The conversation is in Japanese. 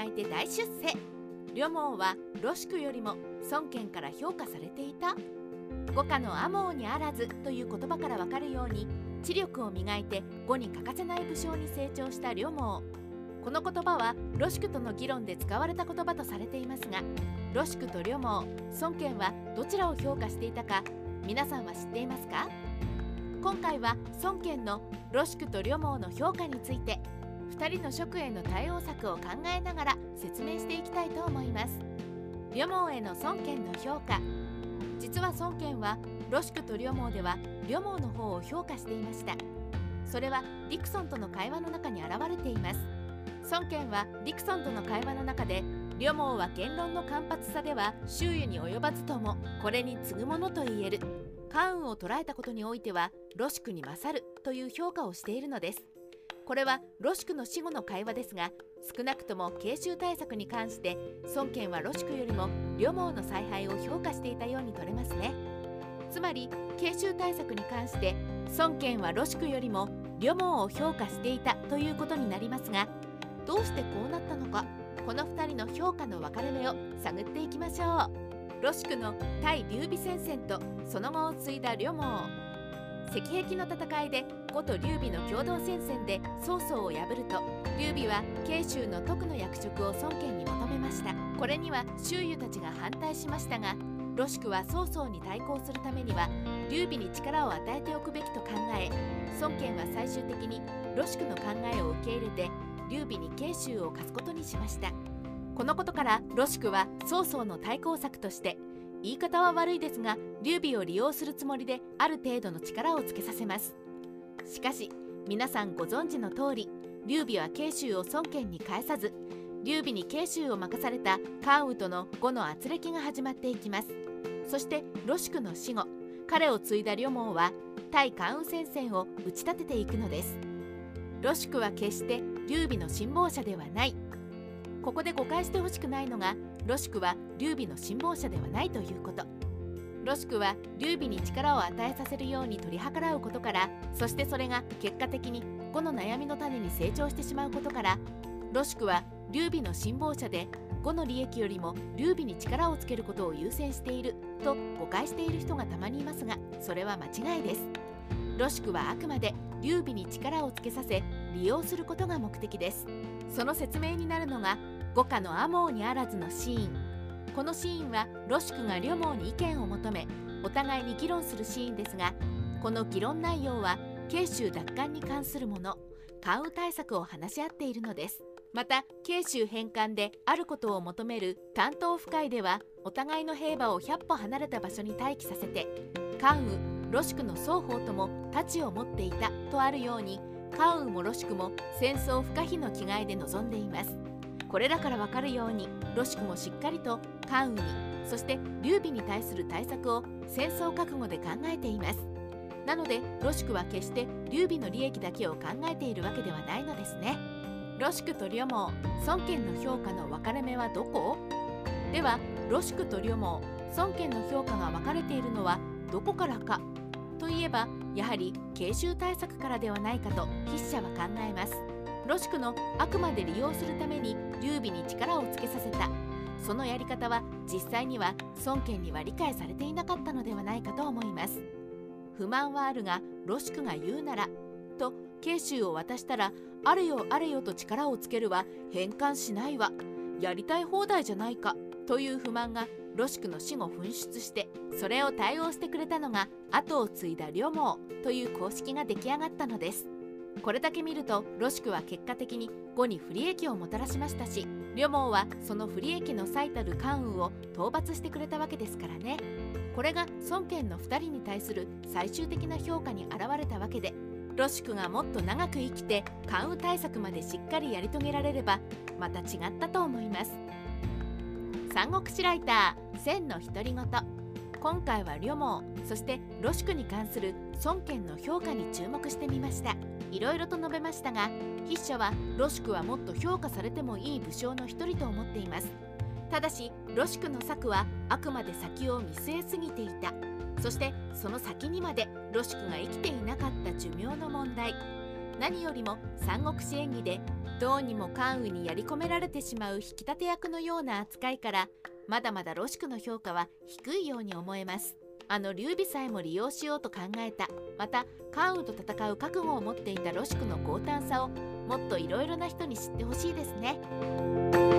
磨いて大出世。両毛はロシクよりも孫権から評価されていた。五家のアモーにあらずという言葉からわかるように知力を磨いて語に欠かせない武将に成長した両毛この言葉はロシクとの議論で使われた言葉とされていますがロシクと両毛孫権はどちらを評価していたか皆さんは知っていますか？今回は孫権のロシクと両毛の評価について2人の職への対応策を考えながら説明していきたいと思います。両毛への孫権の評価。実は孫権はロシクと両毛では両毛の方を評価していました。それはディクソンとの会話の中に現れています。孫権はディクソンとの会話の中で両毛は言論の間髪さでは周囲に及ばずともこれに次ぐものと言える。関羽を捉えたことにおいてはロシクに勝るという評価をしているのです。これはロシクの死後の会話ですが少なくとも慶州対策に関して孫権はロシクよりも両毛の采配を評価していたように取れますね。つまり慶州対策に関して孫権はロシクよりも両毛を評価していたということになりますがどうしてこうなったのかこの2人の評価の分かれ目を探っていきましょう。ロシクの対劉備戦線とその後を継いだ両毛。石壁の戦いで呉と劉備の共同戦線で曹操を破ると劉備は慶州の徳の役職を孫権に求めました。これには周囲たちが反対しましたがロシクは曹操に対抗するためには劉備に力を与えておくべきと考え孫権は最終的にロシクの考えを受け入れて劉備に慶州を貸すことにしました。このことからロシクは曹操の対抗策として言い方は悪いですが劉備を利用するつもりである程度の力をつけさせます。しかし皆さんご存知の通り劉備は慶州を孫権に返さず劉備に慶州を任された関羽との呉の圧力が始まっていきます。そしてロシクの死後彼を継いだ両毛は対関羽戦線を打ち立てていくのです。ロシクは決して劉備の信望者ではない。ここで誤解してほしくないのがロシクは劉備の信望者ではないということ。ロシクは劉備に力を与えさせるように取り計らうことからそしてそれが結果的に5の悩みの種に成長してしまうことからロシクは劉備の信望者で5の利益よりも劉備に力をつけることを優先していると誤解している人がたまにいますがそれは間違いです。ロシクはあくまで劉備に力をつけさせ利用することが目的です。その説明になるのが五家のアモーにあらずのシーン。このシーンはロシクが両毛に意見を求めお互いに議論するシーンですがこの議論内容は慶州奪還に関するもの関羽対策を話し合っているのです。また慶州返還であることを求める担当府会ではお互いの兵馬を100歩離れた場所に待機させて関羽ロシクの双方とも太刀を持っていたとあるように関羽もロシクも戦争不可避の気概で臨んでいます。これらからわかるようにロシクもしっかりと関羽にそして劉備に対する対策を戦争覚悟で考えています。なのでロシクは決して劉備の利益だけを考えているわけではないのですね。ロシクと両毛孫権の評価の分かれ目はどこ？ではロシクと両毛孫権の評価が分かれているのはどこからか？といえばやはり慶州対策からではないかと筆者は考えます。ロシクのあくまで利用するために劉備に力をつけさせた。そのやり方は実際には孫権には理解されていなかったのではないかと思います。不満はあるがロシクが言うならと慶州を渡したらあれよあれよと力をつけるは返還しないわ。やりたい放題じゃないかという不満がロシクの死後噴出してそれを対応してくれたのが後を継いだ両毛という公式が出来上がったのです。これだけ見るとロシクは結果的に呉に不利益をもたらしましたし両毛はその不利益の最たる関羽を討伐してくれたわけですからね。これが孫権の2人に対する最終的な評価に現れたわけでロシクがもっと長く生きて関羽対策までしっかりやり遂げられればまた違ったと思います。三国志ライター千の独り言。今回は両毛そしてロシクに関する孫権の評価に注目してみました。いろいろと述べましたが筆者はロシクはもっと評価されてもいい武将の一人と思っています。ただしロシクの策はあくまで先を見据えすぎていた。そしてその先にまでロシクが生きていなかった寿命の問題。何よりも三国志演義でどうにも関羽にやり込められてしまう引き立て役のような扱いからまだまだロシクの評価は低いように思えます。あの劉備さえも利用しようと考えた。また関羽と戦う覚悟を持っていたロシクの強胆さをもっといろいろな人に知ってほしいですね。